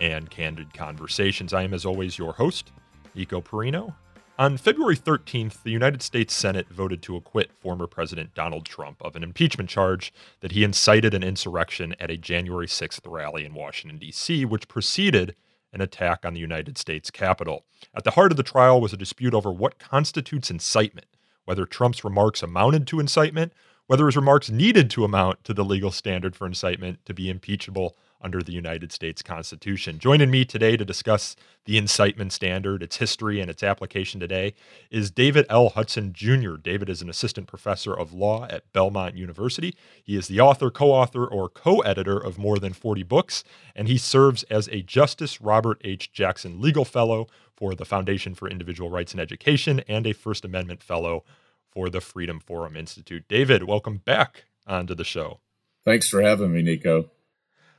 and candid conversations. I am, as always, your host, Nico Perino. On February 13th, the United States Senate voted to acquit former President Donald Trump of an impeachment charge that he incited an insurrection at a January 6th rally in Washington, D.C., which preceded an attack on the United States Capitol. At the heart of the trial was a dispute over what constitutes incitement, whether Trump's remarks amounted to incitement, whether his remarks needed to amount to the legal standard for incitement to be impeachable under the United States Constitution. Joining me today to discuss the incitement standard, its history, and its application today is David L. Hudson Jr. David is an assistant professor of law at Belmont University. He is the author, co author, or co editor of more than 40 books, and he serves as a Justice Robert H. Jackson Legal Fellow for the Foundation for Individual Rights in Education and a First Amendment Fellow for the Freedom Forum Institute. David, welcome back onto the show. Thanks for having me, Nico.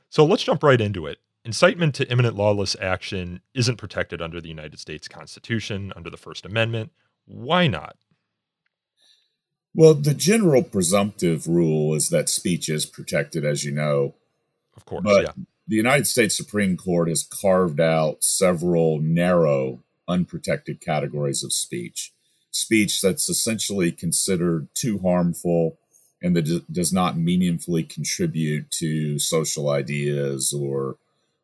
So let's jump right into it. Incitement to imminent lawless action isn't protected under the United States Constitution, under the First Amendment. Why not? Well, the general presumptive rule is that speech is protected, as you know. Of course, but yeah. The United States Supreme Court has carved out several narrow, unprotected categories of speech. Speech that's essentially considered too harmful and that d- does not meaningfully contribute to social ideas or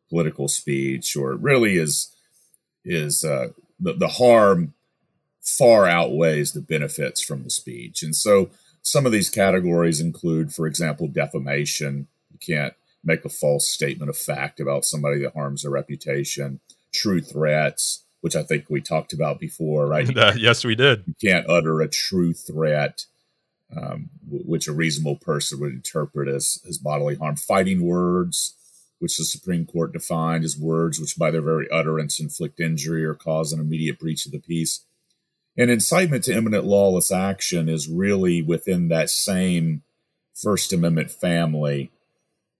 political speech, or really is is uh, the, the harm far outweighs the benefits from the speech. And so some of these categories include, for example, defamation. You can't make a false statement of fact about somebody that harms their reputation. True threats, which I think we talked about before, right? Uh, yes, we did. You can't utter a true threat um, which a reasonable person would interpret as, as bodily harm. Fighting words, which the Supreme Court defined as words which by their very utterance inflict injury or cause an immediate breach of the peace. And incitement to imminent lawless action is really within that same First Amendment family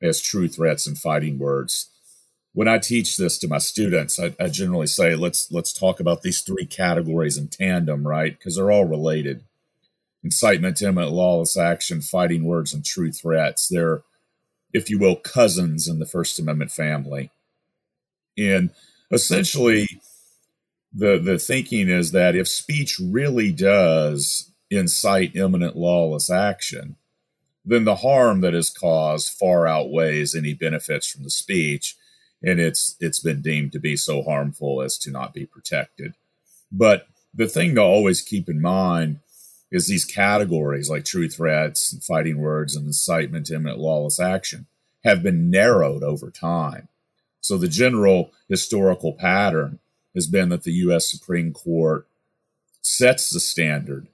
as true threats and fighting words. When I teach this to my students, I, I generally say, let's let's talk about these three categories in tandem, right? Because they're all related incitement to imminent lawless action, fighting words, and true threats. They're, if you will, cousins in the First Amendment family. And essentially, the, the thinking is that if speech really does incite imminent lawless action, then the harm that is caused far outweighs any benefits from the speech, and it's it's been deemed to be so harmful as to not be protected. But the thing to always keep in mind is these categories like true threats, and fighting words, and incitement to imminent lawless action have been narrowed over time. So the general historical pattern has been that the U.S. Supreme Court sets the standard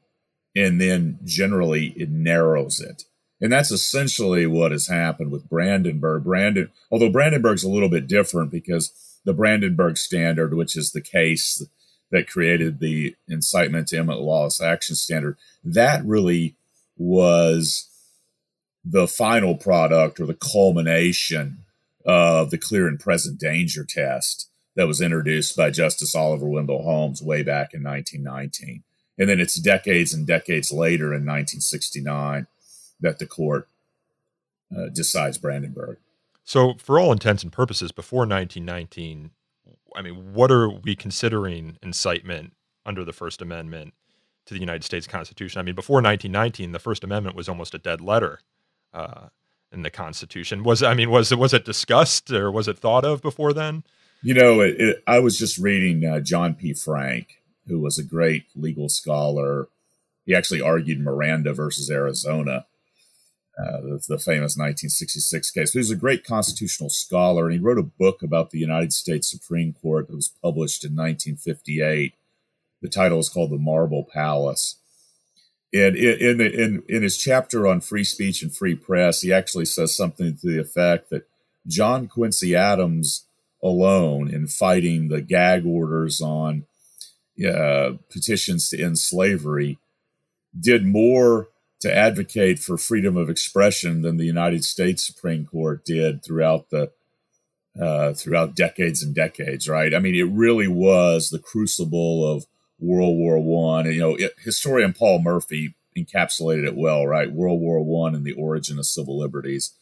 and then generally it narrows it. And that's essentially what has happened with Brandenburg. Brandon, although Brandenburg's a little bit different because the Brandenburg standard, which is the case that created the incitement to imminent lawless action standard, that really was the final product or the culmination of the clear and present danger test that was introduced by Justice Oliver Wendell Holmes way back in 1919. And then it's decades and decades later in 1969 that the court uh, decides Brandenburg. So, for all intents and purposes, before 1919, I mean, what are we considering incitement under the First Amendment to the United States Constitution? I mean, before 1919, the First Amendment was almost a dead letter uh, in the Constitution. Was I mean, was it was it discussed or was it thought of before then? You know, it, it, I was just reading uh, John P. Frank, who was a great legal scholar. He actually argued Miranda versus Arizona uh, the, the, famous 1966 case. He was a great constitutional scholar, and he wrote a book about the United States Supreme Court that was published in 1958. The title is called "The Marble Palace." And in, in, in, in his chapter on free speech and free press, he actually says something to the effect that John Quincy Adams alone, in fighting the gag orders on uh, petitions to end slavery did more to advocate for freedom of expression than the United States Supreme Court did throughout the uh, throughout decades and decades. Right? I mean, it really was the crucible of World War One. You know, it, historian Paul Murphy encapsulated it well. Right? World War One and the origin of civil liberties.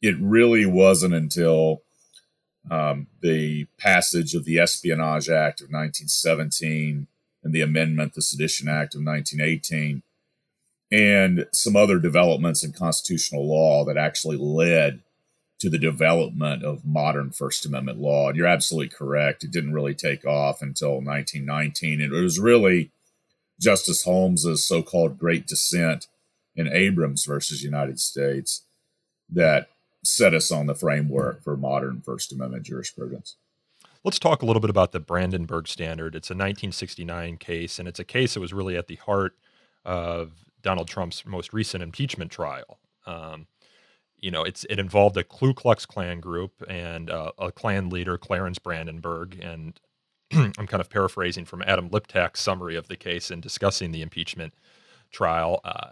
It really wasn't until um, the passage of the Espionage Act of 1917 and the amendment, the Sedition Act of 1918, and some other developments in constitutional law that actually led to the development of modern First Amendment law. And you're absolutely correct. It didn't really take off until 1919. It was really Justice Holmes's so called Great Dissent in Abrams versus United States that set us on the framework for modern First Amendment jurisprudence. Let's talk a little bit about the Brandenburg Standard. It's a 1969 case, and it's a case that was really at the heart of Donald Trump's most recent impeachment trial. Um, you know, it's it involved a Ku Klux Klan group and uh, a Klan leader, Clarence Brandenburg, and I'm kind of paraphrasing from Adam Liptak's summary of the case in discussing the impeachment trial. Uh,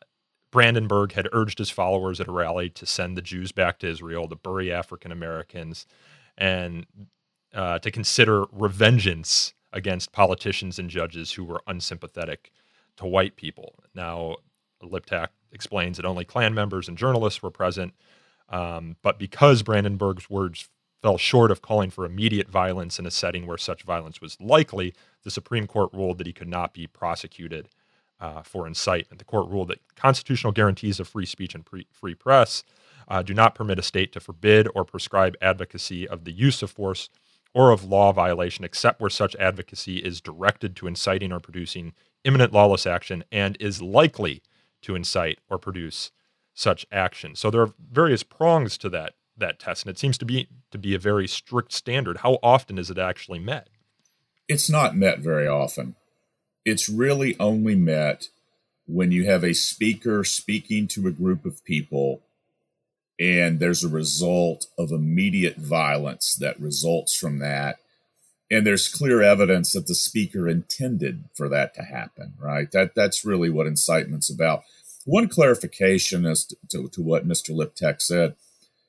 Brandenburg had urged his followers at a rally to send the Jews back to Israel, to bury African Americans, and uh, to consider revengeance against politicians and judges who were unsympathetic to white people. Now, Liptak explains that only Klan members and journalists were present, um, but because Brandenburg's words fell short of calling for immediate violence in a setting where such violence was likely, the Supreme Court ruled that he could not be prosecuted uh, for incitement. The court ruled that constitutional guarantees of free speech and pre- free press uh, do not permit a state to forbid or prescribe advocacy of the use of force or of law violation except where such advocacy is directed to inciting or producing imminent lawless action and is likely to incite or produce such action. So there are various prongs to that that test, and it seems to be to be a very strict standard. How often is it actually met? It's not met very often. It's really only met when you have a speaker speaking to a group of people and there's a result of immediate violence that results from that and there's clear evidence that the speaker intended for that to happen right? That that's really what incitement's about. One clarification as to, to, to what mr liptak said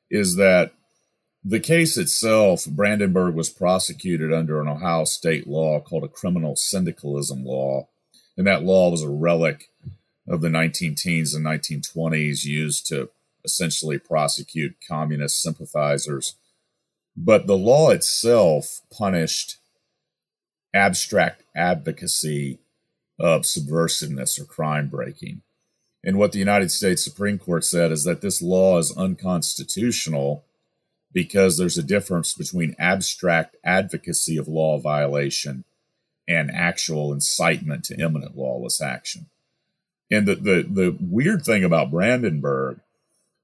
is that the case itself brandenburg was prosecuted under an ohio state law called a criminal syndicalism law. And that law was a relic of the 19 teens and 1920s used to essentially prosecute communist sympathizers but the law itself punished abstract advocacy of subversiveness or crime breaking. And what the United States Supreme Court said is that this law is unconstitutional because there's a difference between abstract advocacy of law violation and actual incitement to imminent lawless action. And the, the, the weird thing about Brandenburg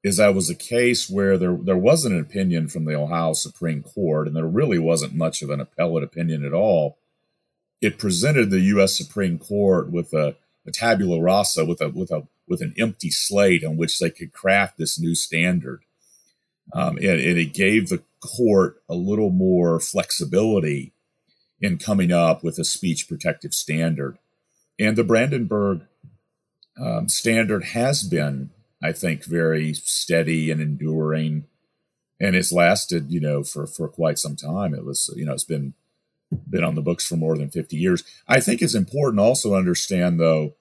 is that was a case where there there wasn't an opinion from the Ohio Supreme Court, and there really wasn't much of an appellate opinion at all. It presented the U.S. Supreme Court with a, a tabula rasa, with a with a with an empty slate on which they could craft this new standard, um, and, and it gave the court a little more flexibility in coming up with a speech protective standard. And the Brandenburg um, standard has been I think, very steady and enduring. And it's lasted, you know, for, for quite some time. It was, you know, it's been been on the books for more than 50 years. I think it's important also to understand, though,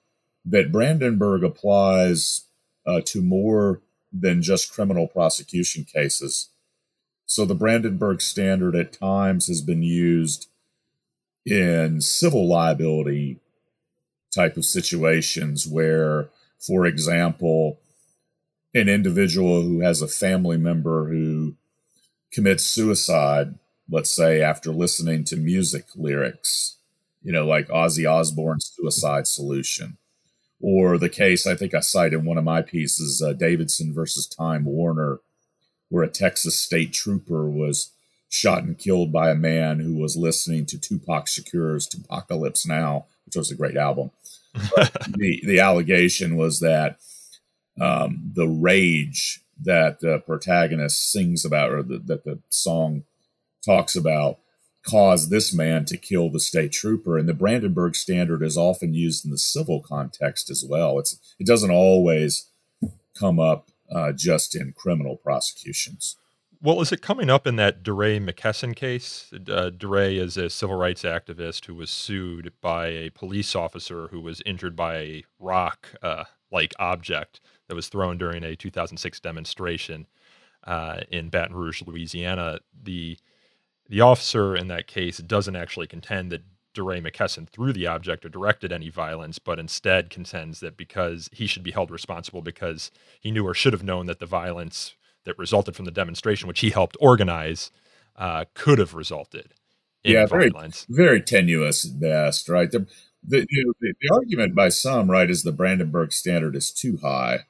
that Brandenburg applies uh, to more than just criminal prosecution cases. So the Brandenburg standard at times has been used in civil liability type of situations where, for example, an individual who has a family member who commits suicide, let's say after listening to music lyrics, you know, like Ozzy Osbourne's Suicide Solution, or the case I think I cite in one of my pieces, uh, Davidson versus Time Warner, where a Texas state trooper was shot and killed by a man who was listening to Tupac Shakur's Apocalypse Now, which was a great album. the the allegation was that um, the rage that the protagonist sings about or the, that the song talks about caused this man to kill the state trooper. And the Brandenburg Standard is often used in the civil context as well. It's it doesn't always come up uh, just in criminal prosecutions. Well, is it coming up in that DeRay McKesson case? Uh, DeRay is a civil rights activist who was sued by a police officer who was injured by a rock uh, like object that was thrown during a 2006 demonstration uh, in Baton Rouge, Louisiana. The the officer in that case doesn't actually contend that DeRay McKesson threw the object or directed any violence, but instead contends that because he should be held responsible because he knew or should have known that the violence that resulted from the demonstration, which he helped organize, uh, could have resulted in yeah, violence. Very, very tenuous at best, right? The, the, you know, the, the argument by some, right, is the Brandenburg standard is too high.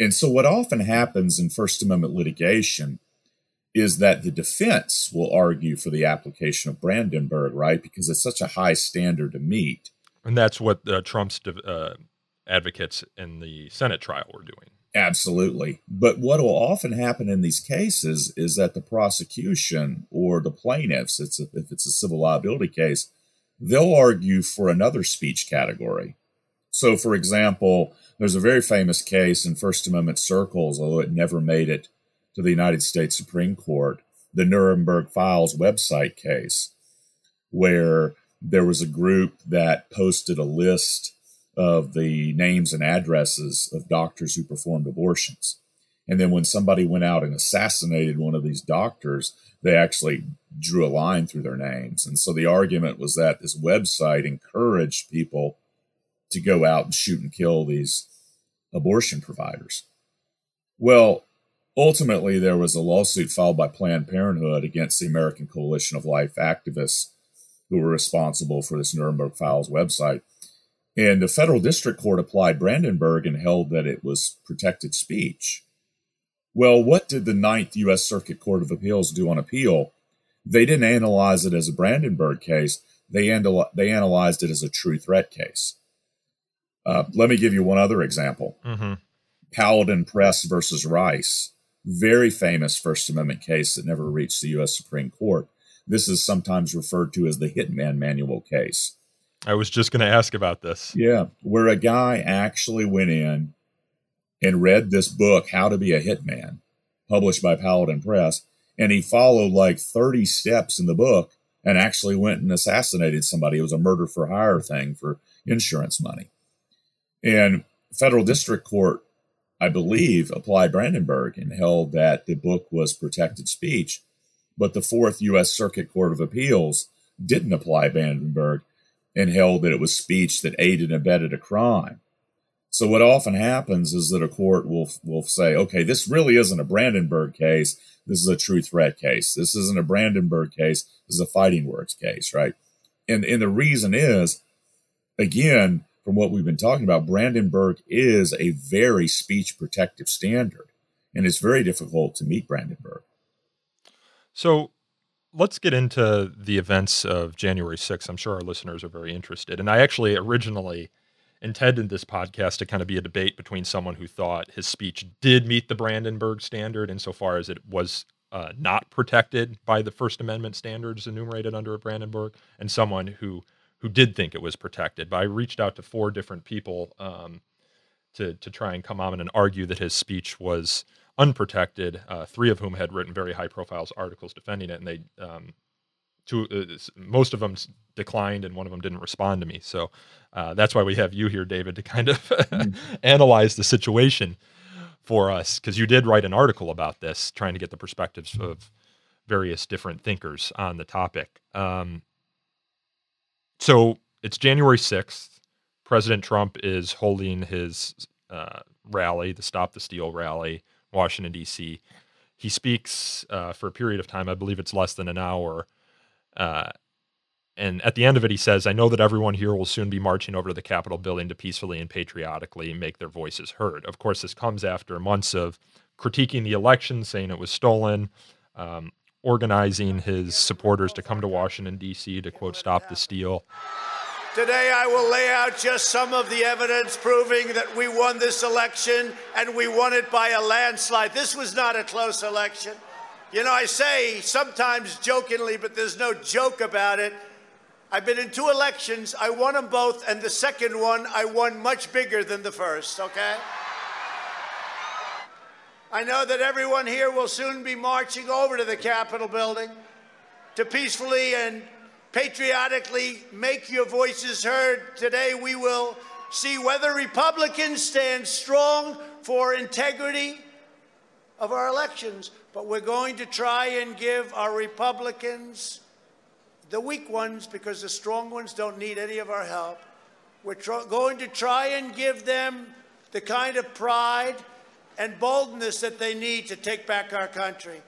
And so what often happens in First Amendment litigation is that the defense will argue for the application of Brandenburg, right? Because it's such a high standard to meet. And that's what uh, Trump's uh, advocates in the Senate trial were doing. Absolutely. But what will often happen in these cases is that the prosecution or the plaintiffs, it's a, if it's a civil liability case, they'll argue for another speech category. So, for example, there's a very famous case in First Amendment circles, although it never made it to the United States Supreme Court, the Nuremberg Files website case, where there was a group that posted a list of the names and addresses of doctors who performed abortions. And then when somebody went out and assassinated one of these doctors, they actually drew a line through their names. And so the argument was that this website encouraged people to go out and shoot and kill these abortion providers. Well, ultimately, there was a lawsuit filed by Planned Parenthood against the American Coalition of Life activists who were responsible for this Nuremberg Files website. And the federal district court applied Brandenburg and held that it was protected speech. Well, what did the Ninth U.S. Circuit Court of Appeals do on appeal? They didn't analyze it as a Brandenburg case. They, anal- they analyzed it as a true threat case. Uh, let me give you one other example. Mm-hmm. Paladin Press versus Rice, very famous First Amendment case that never reached the U.S. Supreme Court. This is sometimes referred to as the Hitman Manual case. I was just going to ask about this. Yeah, where a guy actually went in and read this book, How to Be a Hitman, published by Paladin Press, and he followed like 30 steps in the book and actually went and assassinated somebody. It was a murder for hire thing for insurance money. And federal district court, I believe, applied Brandenburg and held that the book was protected speech. But the Fourth U.S. Circuit Court of Appeals didn't apply Brandenburg and held that it was speech that aided and abetted a crime. So what often happens is that a court will will say, okay, this really isn't a Brandenburg case. This is a true threat case. This isn't a Brandenburg case. This is a fighting words case, right? And and the reason is, again, from what we've been talking about, Brandenburg is a very speech protective standard, and it's very difficult to meet Brandenburg. So let's get into the events of January 6th. I'm sure our listeners are very interested. And I actually originally intended this podcast to kind of be a debate between someone who thought his speech did meet the Brandenburg standard insofar as it was uh, not protected by the First Amendment standards enumerated under Brandenburg, and someone who who did think it was protected. But I reached out to four different people um, to to try and come on and argue that his speech was unprotected. Uh, three of whom had written very high profiles articles defending it, and they um, two uh, most of them declined, and one of them didn't respond to me. So uh, that's why we have you here, David, to kind of mm. analyze the situation for us because you did write an article about this, trying to get the perspectives of various different thinkers on the topic. Um, so it's January 6th. President Trump is holding his uh, rally, the Stop the Steal rally, Washington, D.C. He speaks uh, for a period of time, I believe it's less than an hour. Uh, and at the end of it, he says, I know that everyone here will soon be marching over to the Capitol building to peacefully and patriotically make their voices heard. Of course, this comes after months of critiquing the election, saying it was stolen, um, organizing his supporters to come to Washington, D.C. to, quote, stop the steal. Today, I will lay out just some of the evidence proving that we won this election and we won it by a landslide. This was not a close election. You know, I say sometimes jokingly, but there's no joke about it. I've been in two elections. I won them both, and the second one I won much bigger than the first, okay? I know that everyone here will soon be marching over to the Capitol building to peacefully and patriotically make your voices heard. Today we will see whether Republicans stand strong for integrity of our elections, but we're going to try and give our Republicans, the weak ones, because the strong ones don't need any of our help, we're going to try and give them the kind of pride and boldness that they need to take back our country.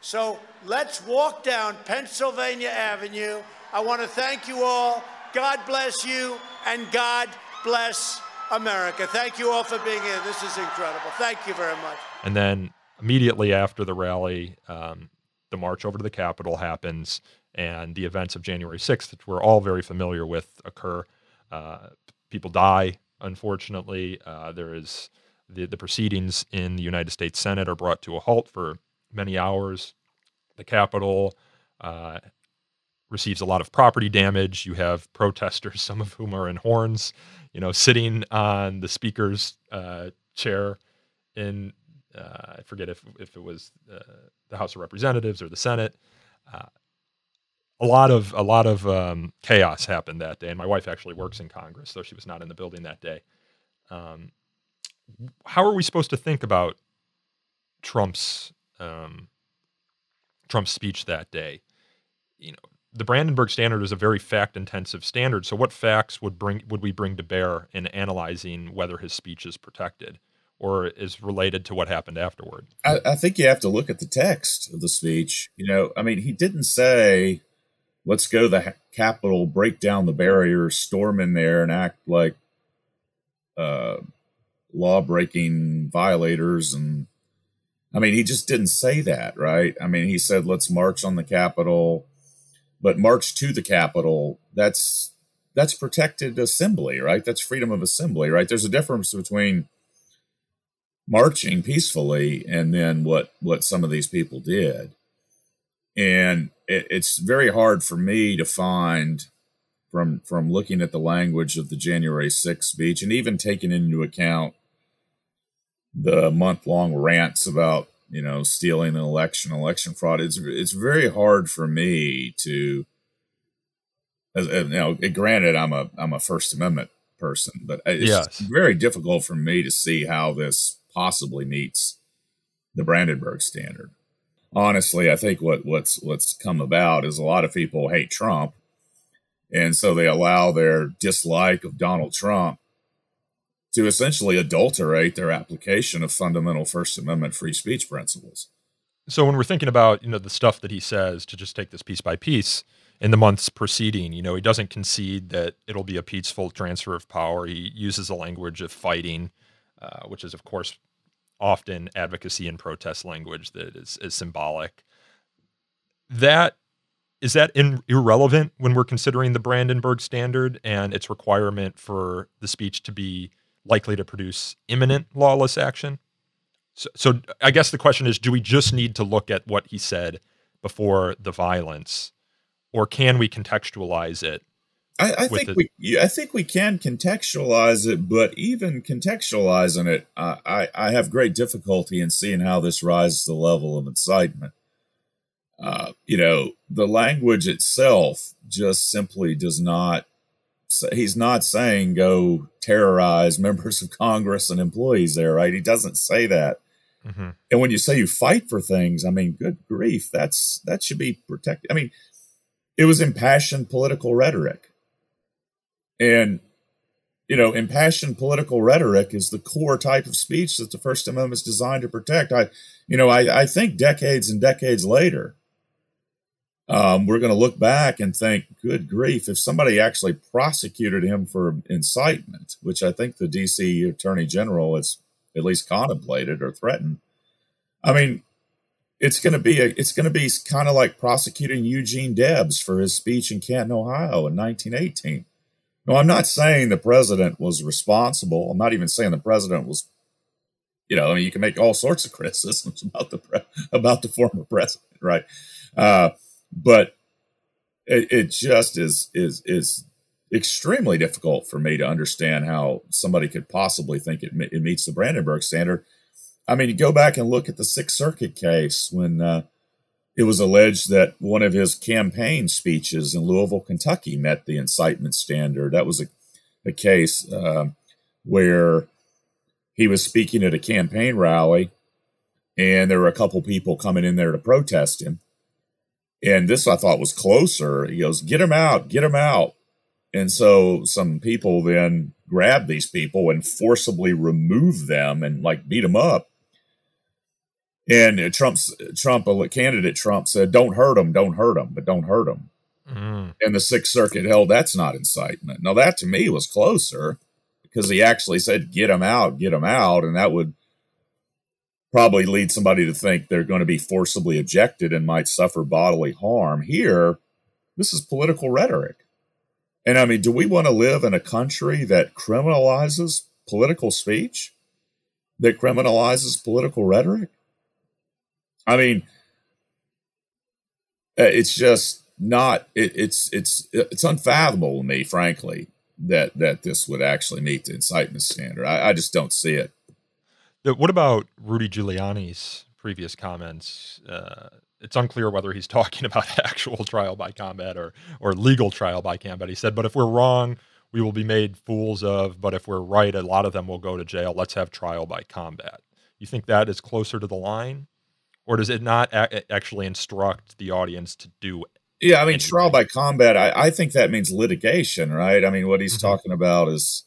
So let's walk down Pennsylvania Avenue. I want to thank you all. God bless you, and God bless America. Thank you all for being here. This is incredible. Thank you very much. And then immediately after the rally, um, the march over to the Capitol happens, and the events of January 6th, which we're all very familiar with, occur. Uh, people die, unfortunately. Uh, there is the, the proceedings in the United States Senate are brought to a halt for many hours. The Capitol uh, receives a lot of property damage. You have protesters, some of whom are in horns, you know, sitting on the speaker's uh, chair in, uh, I forget if, if it was uh, the House of Representatives or the Senate. Uh, a lot of a lot of um, chaos happened that day, and my wife actually works in Congress, though she was not in the building that day. Um, how are we supposed to think about Trump's um, Trump's speech that day? You know, the Brandenburg Standard is a very fact-intensive standard. So, what facts would bring would we bring to bear in analyzing whether his speech is protected or is related to what happened afterward? I, I think you have to look at the text of the speech. You know, I mean, he didn't say, "Let's go to the Capitol, break down the barriers, storm in there, and act like." Uh, law breaking violators and I mean he just didn't say that, right? I mean he said let's march on the Capitol, but march to the Capitol, that's that's protected assembly, right? That's freedom of assembly, right? There's a difference between marching peacefully and then what what some of these people did. And it, it's very hard for me to find from from looking at the language of the January 6th speech and even taking into account the month long rants about you know stealing an election, election fraud. It's it's very hard for me to. As, you know, eh, granted, I'm a I'm a First Amendment person, but it's yes. very difficult for me to see how this possibly meets the Brandenburg standard. Honestly, I think what what's what's come about is a lot of people hate Trump, and so they allow their dislike of Donald Trump to essentially adulterate their application of fundamental First Amendment free speech principles. So when we're thinking about you know the stuff that he says to just take this piece by piece in the months preceding, you know he doesn't concede that it'll be a peaceful transfer of power. He uses the language of fighting, uh, which is of course often advocacy and protest language that is, is symbolic. That is that in, irrelevant when we're considering the Brandenburg Standard and its requirement for the speech to be likely to produce imminent lawless action. So, so I guess the question is do we just need to look at what he said before the violence, or can we contextualize it? I, I think we, I think we can contextualize it, but even contextualizing it, uh, I, I have great difficulty in seeing how this rises to the level of incitement. Uh, you know, the language itself just simply does not he's not saying go terrorize members of Congress and employees there, right? He doesn't say that. Mm-hmm. And when you say you fight for things, I mean, good grief, that's that should be protected. I mean, it was impassioned political rhetoric, and you know, impassioned political rhetoric is the core type of speech that the First Amendment is designed to protect. I, you know, I, I think decades and decades later, um, we're going to look back and think, good grief, if somebody actually prosecuted him for incitement, which I think the DC Attorney General has at least contemplated or threatened. I mean, it's going to be a, it's going to be kind of like prosecuting Eugene Debs for his speech in Canton, Ohio in 1918. No, I'm not saying the president was responsible. I'm not even saying the president was You know, I mean, you can make all sorts of criticisms about the pre- about the former president, right? Uh, but it, it just is is is extremely difficult for me to understand how somebody could possibly think it, it meets the Brandenburg standard. I mean, you go back and look at the Sixth Circuit case when uh, it was alleged that one of his campaign speeches in Louisville, Kentucky, met the incitement standard. That was a, a case uh, where he was speaking at a campaign rally, and there were a couple people coming in there to protest him. And this I thought was closer. He goes, "Get him out! Get him out!" And so some people then grabbed these people and forcibly removed them and like beat them up. And Trump's Trump, a candidate Trump said, "Don't hurt them, don't hurt them, but don't hurt them." Mm. And the Sixth Circuit held that's not incitement. Now that to me was closer because he actually said, "Get them out, get them out," and that would probably lead somebody to think they're going to be forcibly ejected and might suffer bodily harm. Here, this is political rhetoric. And I mean, do we want to live in a country that criminalizes political speech? That criminalizes political rhetoric? I mean, uh, it's just not it, it's it's it's unfathomable to me, frankly, that that this would actually meet the incitement standard. I, I just don't see it. What about Rudy Giuliani's previous comments? Uh, it's unclear whether he's talking about actual trial by combat or or legal trial by combat. He said, "But if we're wrong, we will be made fools of. But if we're right, a lot of them will go to jail. Let's have trial by combat." You think that is closer to the line, or does it not a- actually instruct the audience to do? Yeah, I mean, trial by combat. I, I think that means litigation, right? I mean, what he's mm-hmm. talking about is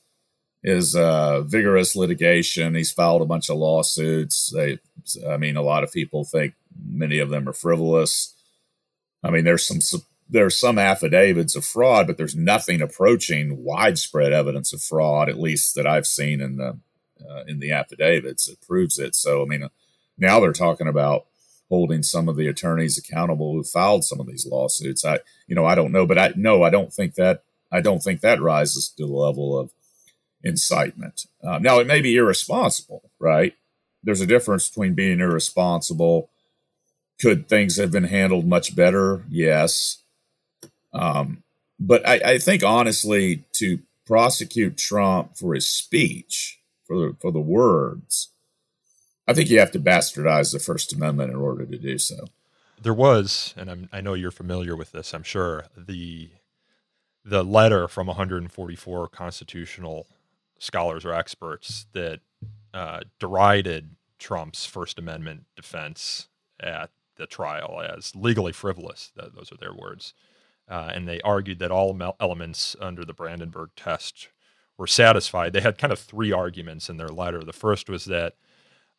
is uh, vigorous litigation. He's filed a bunch of lawsuits. They, I mean, a lot of people think many of them are frivolous. I mean, there's some there's some affidavits of fraud, but there's nothing approaching widespread evidence of fraud, at least that I've seen in the uh, in the affidavits that proves it. So, I mean, now they're talking about holding some of the attorneys accountable who filed some of these lawsuits. I, you know, I don't know, but I no, I don't think that I don't think that rises to the level of incitement. Um, now, it may be irresponsible, right? There's a difference between being irresponsible. Could things have been handled much better? Yes. Um, but I, I, think honestly, to prosecute Trump for his speech, for the, for the words, I think you have to bastardize the First Amendment in order to do so. There was, and I'm, i know you're familiar with this. I'm sure the the letter from 144 constitutional scholars or experts that uh, derided Trump's First Amendment defense at the trial as legally frivolous. those are their words. Uh, and they argued that all elements under the Brandenburg test were satisfied. They had kind of three arguments in their letter. The first was that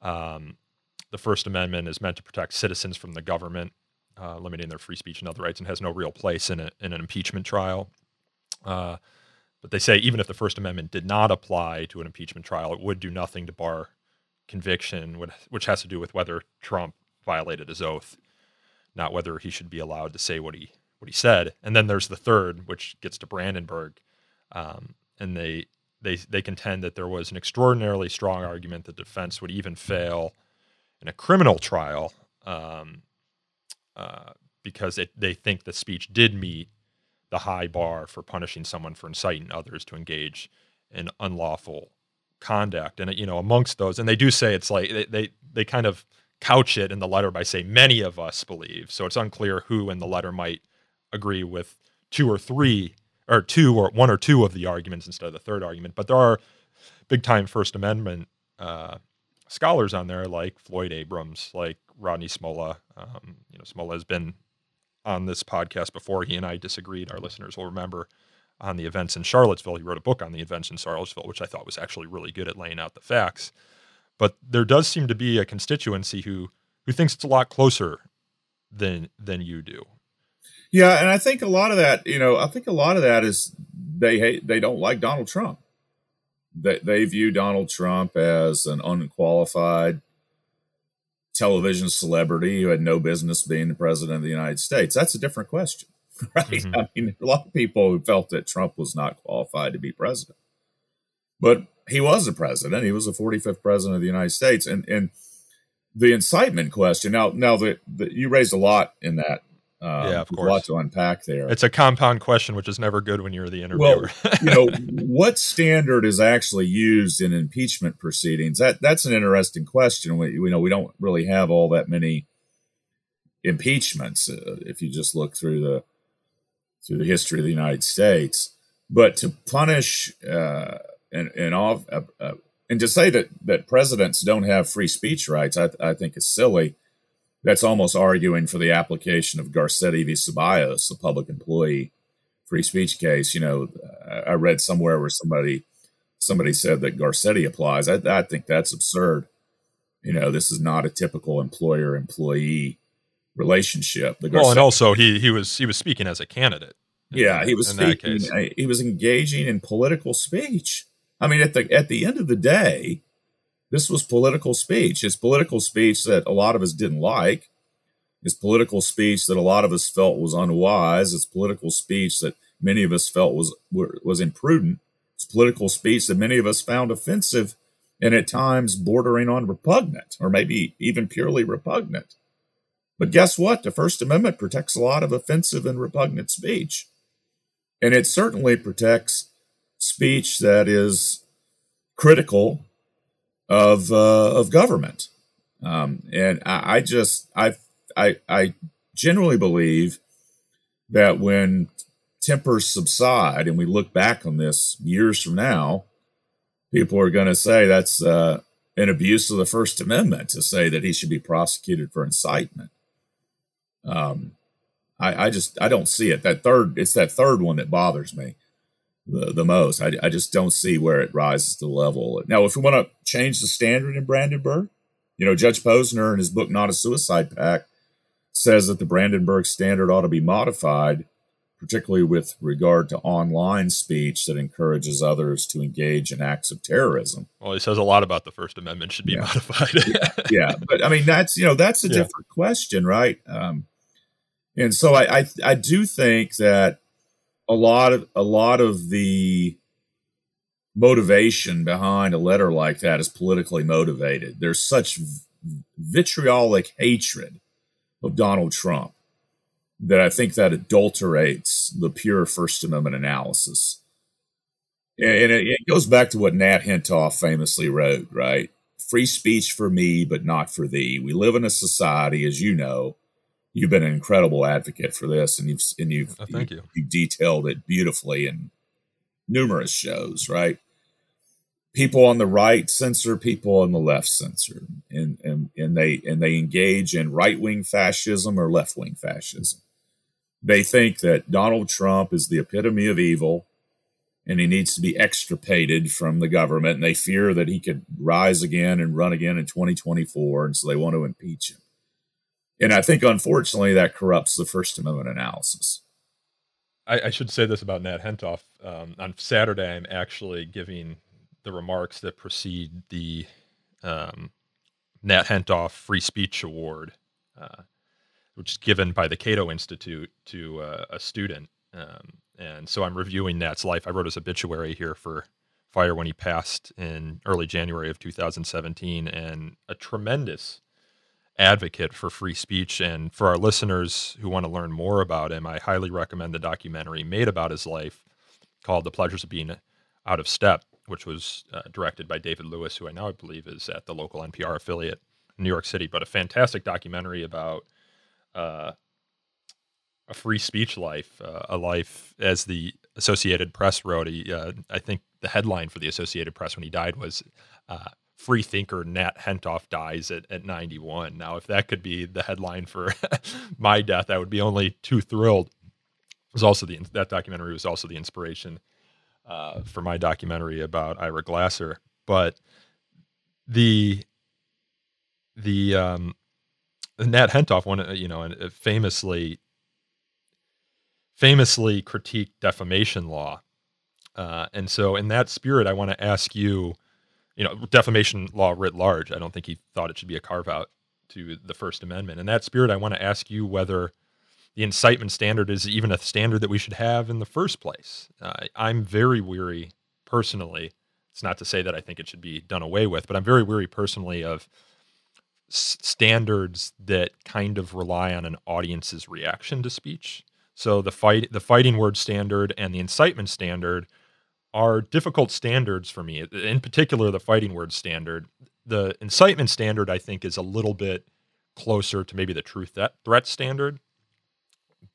um, the First Amendment is meant to protect citizens from the government, uh, limiting their free speech and other rights, and has no real place in, a, in an impeachment trial. Uh, but they say even if the First Amendment did not apply to an impeachment trial, it would do nothing to bar conviction, which has to do with whether Trump violated his oath, not whether he should be allowed to say what he what he said. And then there's the third, which gets to Brandenburg, um, and they they they contend that there was an extraordinarily strong argument that defense would even fail in a criminal trial um, uh, because it, they think the speech did meet the high bar for punishing someone for inciting others to engage in unlawful conduct. And you know, amongst those, and they do say it's like they they, they kind of couch it in the letter by saying many of us believe. So it's unclear who in the letter might agree with two or three or two or one or two of the arguments instead of the third argument. But there are big time First Amendment uh, scholars on there like Floyd Abrams, like Rodney Smolla. Um, you know, Smolla has been on this podcast before. He and I disagreed. Our listeners will remember on the events in Charlottesville. He wrote a book on the events in Charlottesville, which I thought was actually really good at laying out the facts. But there does seem to be a constituency who who thinks it's a lot closer than than you do. Yeah, and I think a lot of that, you know, I think a lot of that is they hate they don't like Donald Trump. They they view Donald Trump as an unqualified television celebrity who had no business being the president of the United States. That's a different question, right? Mm-hmm. I mean, a lot of people who felt that Trump was not qualified to be president. But he was a president. He was the 45th president of the United States, and and the incitement question. Now, now that you raised a lot in that. Um, yeah, of course. A lot to unpack there. It's a compound question, which is never good when you're the interviewer. Well, you know, what standard is actually used in impeachment proceedings? That that's an interesting question. We, we know we don't really have all that many impeachments uh, if you just look through the through the history of the United States. But to punish uh, and and off uh, uh, and to say that that presidents don't have free speech rights, I, I think is silly. That's almost arguing for the application of Garcetti v. Ceballos, the public employee free speech case. You know, I read somewhere where somebody somebody said that Garcetti applies. I, I think that's absurd. You know, this is not a typical employer employee relationship. The well, and also he he was he was speaking as a candidate. Yeah, he was speaking. He was engaging in political speech. I mean, at the at the end of the day, this was political speech. It's political speech that a lot of us didn't like. It's political speech that a lot of us felt was unwise. It's political speech that many of us felt was was imprudent. It's political speech that many of us found offensive and at times bordering on repugnant or maybe even purely repugnant. But guess what? The First Amendment protects a lot of offensive and repugnant speech. And it certainly protects speech that is critical of uh, of government. Um, and I, I just I, I I generally believe that when tempers subside and we look back on this years from now, people are going to say that's uh, an abuse of the First Amendment to say that he should be prosecuted for incitement. Um, I, I just I don't see it. That third, it's that third one that bothers me the, the most. I, I just don't see where it rises to the level. Now, if we want to change the standard in Brandenburg, you know, Judge Posner in his book Not a Suicide Pact says that the Brandenburg standard ought to be modified, particularly with regard to online speech that encourages others to engage in acts of terrorism. Well, he says a lot about the First Amendment should be yeah. modified. yeah. yeah, but I mean that's you know that's a yeah. different question, right? Um, and so I, I I do think that a lot of a lot of the motivation behind a letter like that is politically motivated. There's such vitriolic hatred of Donald Trump that I think that adulterates the pure First Amendment analysis. And it, it goes back to what Nat Hentoff famously wrote, right? Free speech for me, but not for thee. We live in a society, as you know, you've been an incredible advocate for this, and you've and you've oh, thank you. You've detailed it beautifully in numerous shows, right? People on the right censor people on the left censor, and and and they and they engage in right wing fascism or left wing fascism. They think that Donald Trump is the epitome of evil, and he needs to be extirpated from the government. And they fear that he could rise again and run again in 2024, and so they want to impeach him and I think, unfortunately, that corrupts the First Amendment analysis. I, I should say this about Nat Hentoff. Um, on Saturday, I'm actually giving the remarks that precede the um, Nat Hentoff Free Speech Award, uh, which is given by the Cato Institute to uh, a student. Um, and so I'm reviewing Nat's life. I wrote his obituary here for Fire when he passed in early January of 2017, and a tremendous advocate for free speech. And for our listeners who want to learn more about him, I highly recommend the documentary made about his life called The Pleasures of Being Out of Step, which was uh, directed by David Lewis, who I now believe is at the local NPR affiliate in New York City. But a fantastic documentary about uh, a free speech life, uh, a life as the Associated Press wrote. He, uh, I think the headline for the Associated Press when he died was uh, free thinker Nat Hentoff dies at, at 91. Now, if that could be the headline for my death, I would be only too thrilled. It was also the that documentary was also the inspiration uh, for my documentary about Ira Glasser. But the the um, Nat Hentoff one, uh, you know, uh, famously famously critiqued defamation law. Uh, and so, in that spirit, I want to ask you you know, defamation law writ large. I don't think he thought it should be a carve out to the First Amendment. In that spirit, I want to ask you whether the incitement standard is even a standard that we should have in the first place. Uh, I'm very weary, personally, It's not to say that I think it should be done away with, but I'm very weary personally of s- standards that kind of rely on an audience's reaction to speech. So the fight, the fighting word standard and the incitement standard are difficult standards for me. In particular, the fighting word standard. The incitement standard, I think, is a little bit closer to maybe the true threat standard.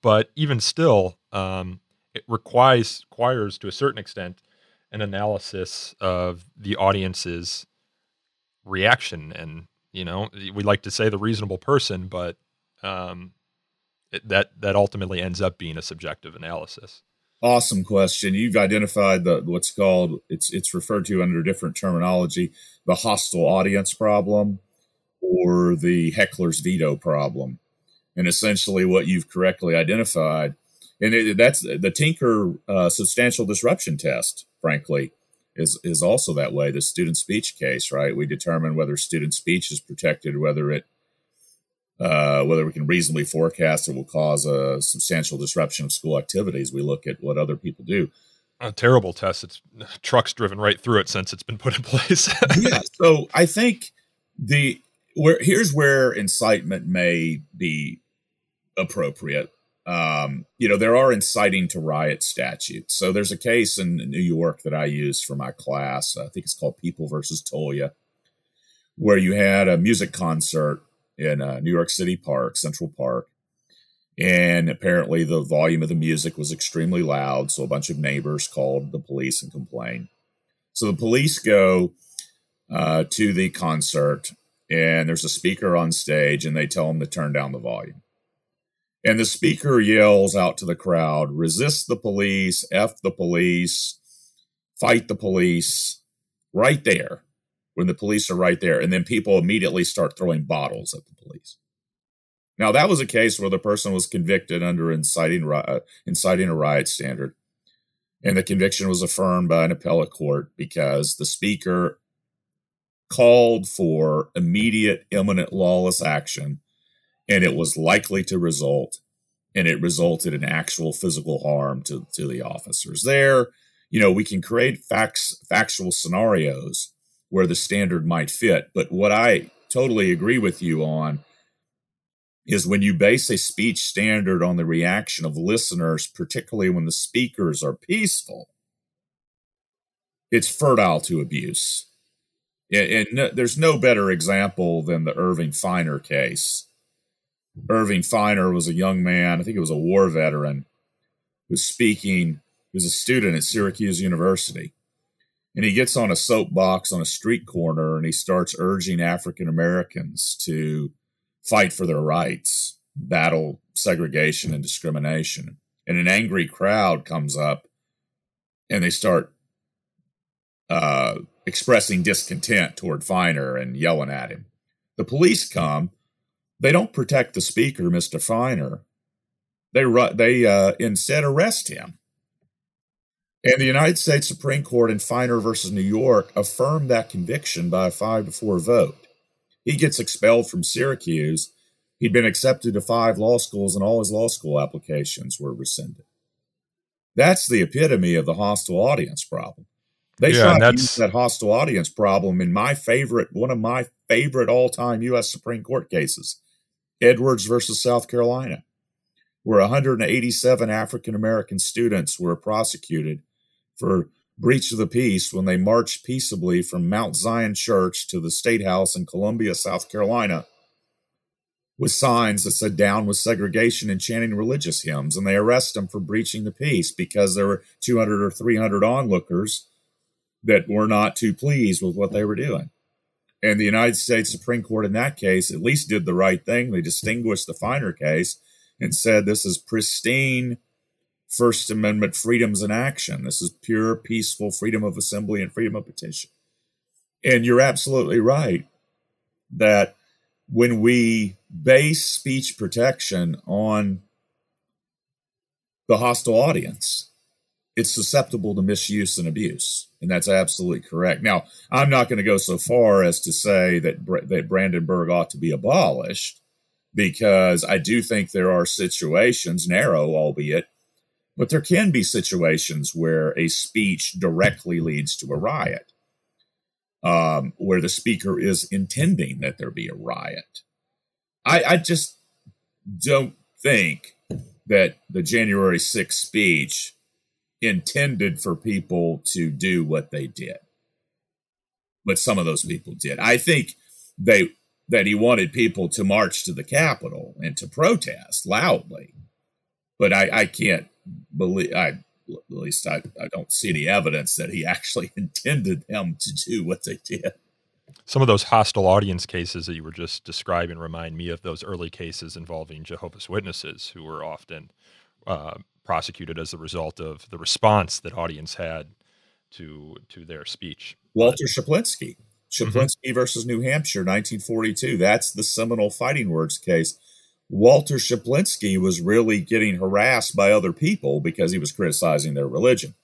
But even still, um, it requires requires to a certain extent an analysis of the audience's reaction and you know we like to say the reasonable person but um, it, that that ultimately ends up being a subjective analysis awesome question you've identified the what's called it's it's referred to under different terminology the hostile audience problem or the heckler's veto problem and essentially what you've correctly identified and it, that's the Tinker uh, substantial disruption test frankly is is also that way. The student speech case, right? We determine whether student speech is protected, whether it uh, whether we can reasonably forecast it will cause a substantial disruption of school activities. We look at what other people do. A terrible test. It's trucks driven right through it since it's been put in place. yeah. So I think the where here's where incitement may be appropriate um, you know, there are inciting to riot statutes. So there's a case in New York that I use for my class. I think it's called People versus Tolia, where you had a music concert in uh, New York City Park, Central Park. And apparently the volume of the music was extremely loud. So a bunch of neighbors called the police and complained. So the police go uh, to the concert and there's a speaker on stage and they tell them to turn down the volume. And the speaker yells out to the crowd resist the police, F the police, fight the police, right there when the police are right there. And then people immediately start throwing bottles at the police. Now, that was a case where the person was convicted under inciting, uh, inciting a riot standard. And the conviction was affirmed by an appellate court because the speaker called for immediate, imminent lawless action and it was likely to result and it resulted in actual physical harm to, to the officers there you know we can create facts factual scenarios where the standard might fit but what i totally agree with you on is when you base a speech standard on the reaction of listeners particularly when the speakers are peaceful it's fertile to abuse and, and there's no better example than the Irving Feiner case Irving Feiner was a young man, I think he was a war veteran, who's speaking. He was a student at Syracuse University. And he gets on a soapbox on a street corner and he starts urging African Americans to fight for their rights, battle segregation and discrimination. And an angry crowd comes up and they start uh, expressing discontent toward Feiner and yelling at him. The police come they don't protect the speaker, Mr. Feiner. They they uh, instead arrest him. And the United States Supreme Court in Feiner versus New York affirmed that conviction by a five to four vote. He gets expelled from Syracuse. He'd been accepted to five law schools, and all his law school applications were rescinded. That's the epitome of the hostile audience problem. They yeah, tried to use that hostile audience problem in my favorite, one of my favorite all-time U.S. Supreme Court cases, Edwards versus South Carolina, where 187 African American students were prosecuted for breach of the peace when they marched peaceably from Mount Zion Church to the State House in Columbia, South Carolina, with signs that said down with segregation and chanting religious hymns. And they arrest them for breaching the peace because there were 200 or 300 onlookers that were not too pleased with what they were doing. And the United States Supreme Court in that case at least did the right thing. They distinguished the Feiner case and said this is pristine First Amendment freedoms in action. This is pure, peaceful freedom of assembly and freedom of petition. And you're absolutely right that when we base speech protection on the hostile audience, it's susceptible to misuse and abuse. And that's absolutely correct. Now, I'm not going to go so far as to say that, that Brandenburg ought to be abolished because I do think there are situations, narrow albeit, but there can be situations where a speech directly leads to a riot. um, where the speaker is intending that there be a riot. I, I just don't think that the January 6th speech intended for people to do what they did. But some of those people did. I think they that he wanted people to march to the Capitol and to protest loudly. But I, I can't believe I at least I, I don't see any evidence that he actually intended them to do what they did. Some of those hostile audience cases that you were just describing remind me of those early cases involving Jehovah's Witnesses, who were often uh, prosecuted as a result of the response that audience had to to their speech. Walter Chaplinsky, Chaplinsky mm-hmm. versus New Hampshire, 1942. That's the seminal fighting words case. Walter Chaplinsky was really getting harassed by other people because he was criticizing their religion.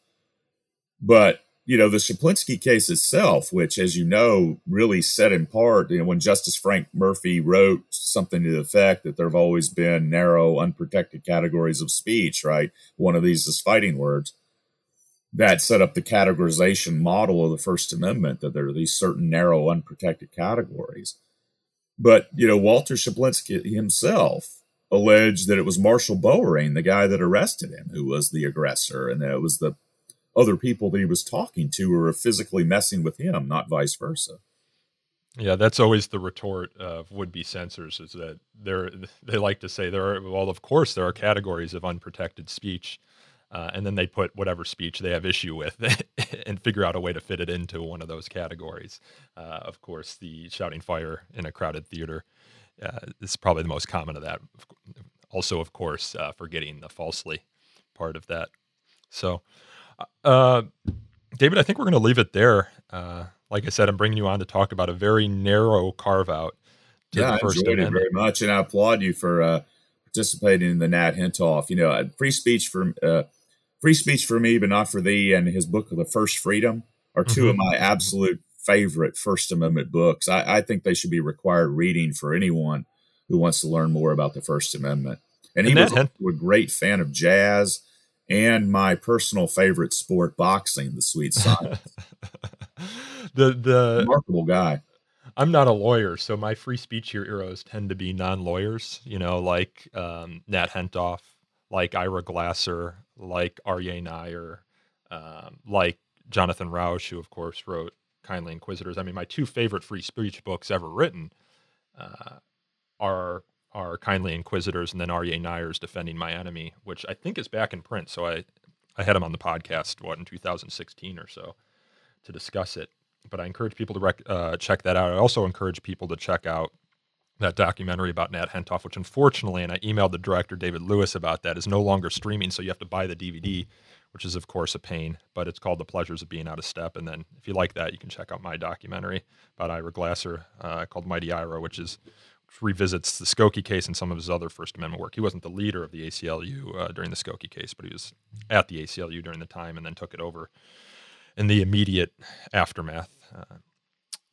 But you know, the Chaplinsky case itself, which, as you know, really set in part, you know, when Justice Frank Murphy wrote something to the effect that there have always been narrow, unprotected categories of speech, right? One of these is fighting words. That set up the categorization model of the First Amendment, that there are these certain narrow, unprotected categories. But, you know, Walter Chaplinsky himself alleged that it was Marshall Bowering, the guy that arrested him, who was the aggressor, and that it was the other people that he was talking to who were physically messing with him, not vice versa. Yeah, that's always the retort of would-be censors is that they're they like to say there are well, of course there are categories of unprotected speech, uh, and then they put whatever speech they have issue with and figure out a way to fit it into one of those categories. Uh, of course, the shouting fire in a crowded theater uh, is probably the most common of that. Also, of course, uh, forgetting the falsely part of that. So. Uh, David, I think we're going to leave it there. Uh, like I said, I'm bringing you on to talk about a very narrow carve out. Yeah, I enjoyed it very much, and I applaud you for uh, participating in the Nat Hentoff. You know, free speech for uh, free speech for me, but not for thee. And his book, The First Freedom, are 2 mm-hmm. of my absolute favorite First Amendment books. I, I, think they should be required reading for anyone who wants to learn more about the First Amendment. And, he was a great fan of jazz and my personal favorite sport, boxing, the sweet science. the the remarkable guy. I'm not a lawyer, so my free speech heroes tend to be non-lawyers. You know, like um, Nat Hentoff, like Ira Glasser, like Aryeh Neier, um, like Jonathan Rauch, who of course wrote Kindly Inquisitors. I mean, my two favorite free speech books ever written uh, are are Kindly Inquisitors, and then Aryeh Neier's Defending My Enemy, which I think is back in print. So I, I had him on the podcast, what, in 2016 or so to discuss it. But I encourage people to rec- uh, check that out. I also encourage people to check out that documentary about Nat Hentoff, which unfortunately, and I emailed the director David Lewis about that, is no longer streaming. So you have to buy the DVD, which is of course a pain. But it's called The Pleasures of Being Out of Step. And then if you like that, you can check out my documentary about Ira Glasser uh, called Mighty Ira, which is revisits the Skokie case and some of his other First Amendment work. He wasn't the leader of the ACLU uh, during the Skokie case, but he was at the ACLU during the time and then took it over in the immediate aftermath. Uh,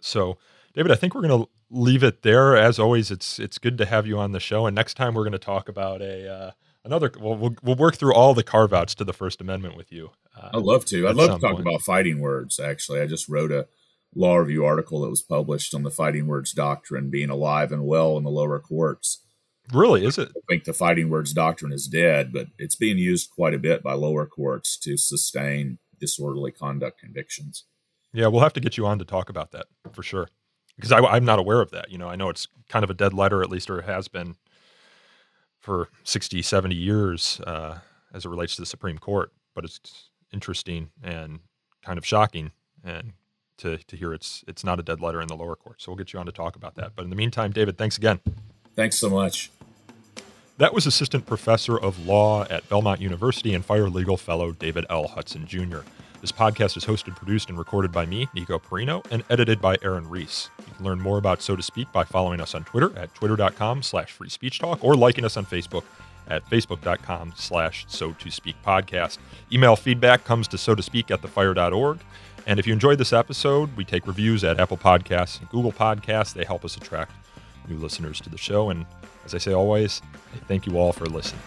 so, David, I think we're going to leave it there. As always, it's it's good to have you on the show. And next time we're going to talk about a uh, another. Well, we'll we'll work through all the carve outs to the First Amendment with you. Uh, I'd love to. I'd love to talk point. about fighting words. Actually, I just wrote a law review article that was published on the fighting words doctrine being alive and well in the lower courts. Really, is it? I think the fighting words doctrine is dead, but it's being used quite a bit by lower courts to sustain disorderly conduct convictions. Yeah, we'll have to get you on to talk about that for sure. Because I, am not aware of that. You know, I know it's kind of a dead letter, at least, or has been for 60, 70 years uh, as it relates to the Supreme Court. But it's interesting and kind of shocking and to, to hear it's it's not a dead letter in the lower court. So we'll get you on to talk about that. But in the meantime, David, thanks again. Thanks so much. That was Assistant Professor of Law at Belmont University and Fire Legal Fellow David L. Hudson Jr. This podcast is hosted, produced, and recorded by me, Nico Perino, and edited by Aaron Reese. You can learn more about So to Speak by following us on Twitter at twitter.com slash free speech talk or liking us on Facebook at facebook.com slash so to speak podcast. Email feedback comes to so to speak at thefire.org. And if you enjoyed this episode, we take reviews at Apple Podcasts and Google Podcasts. They help us attract new listeners to the show. And as I say always, I thank you all for listening.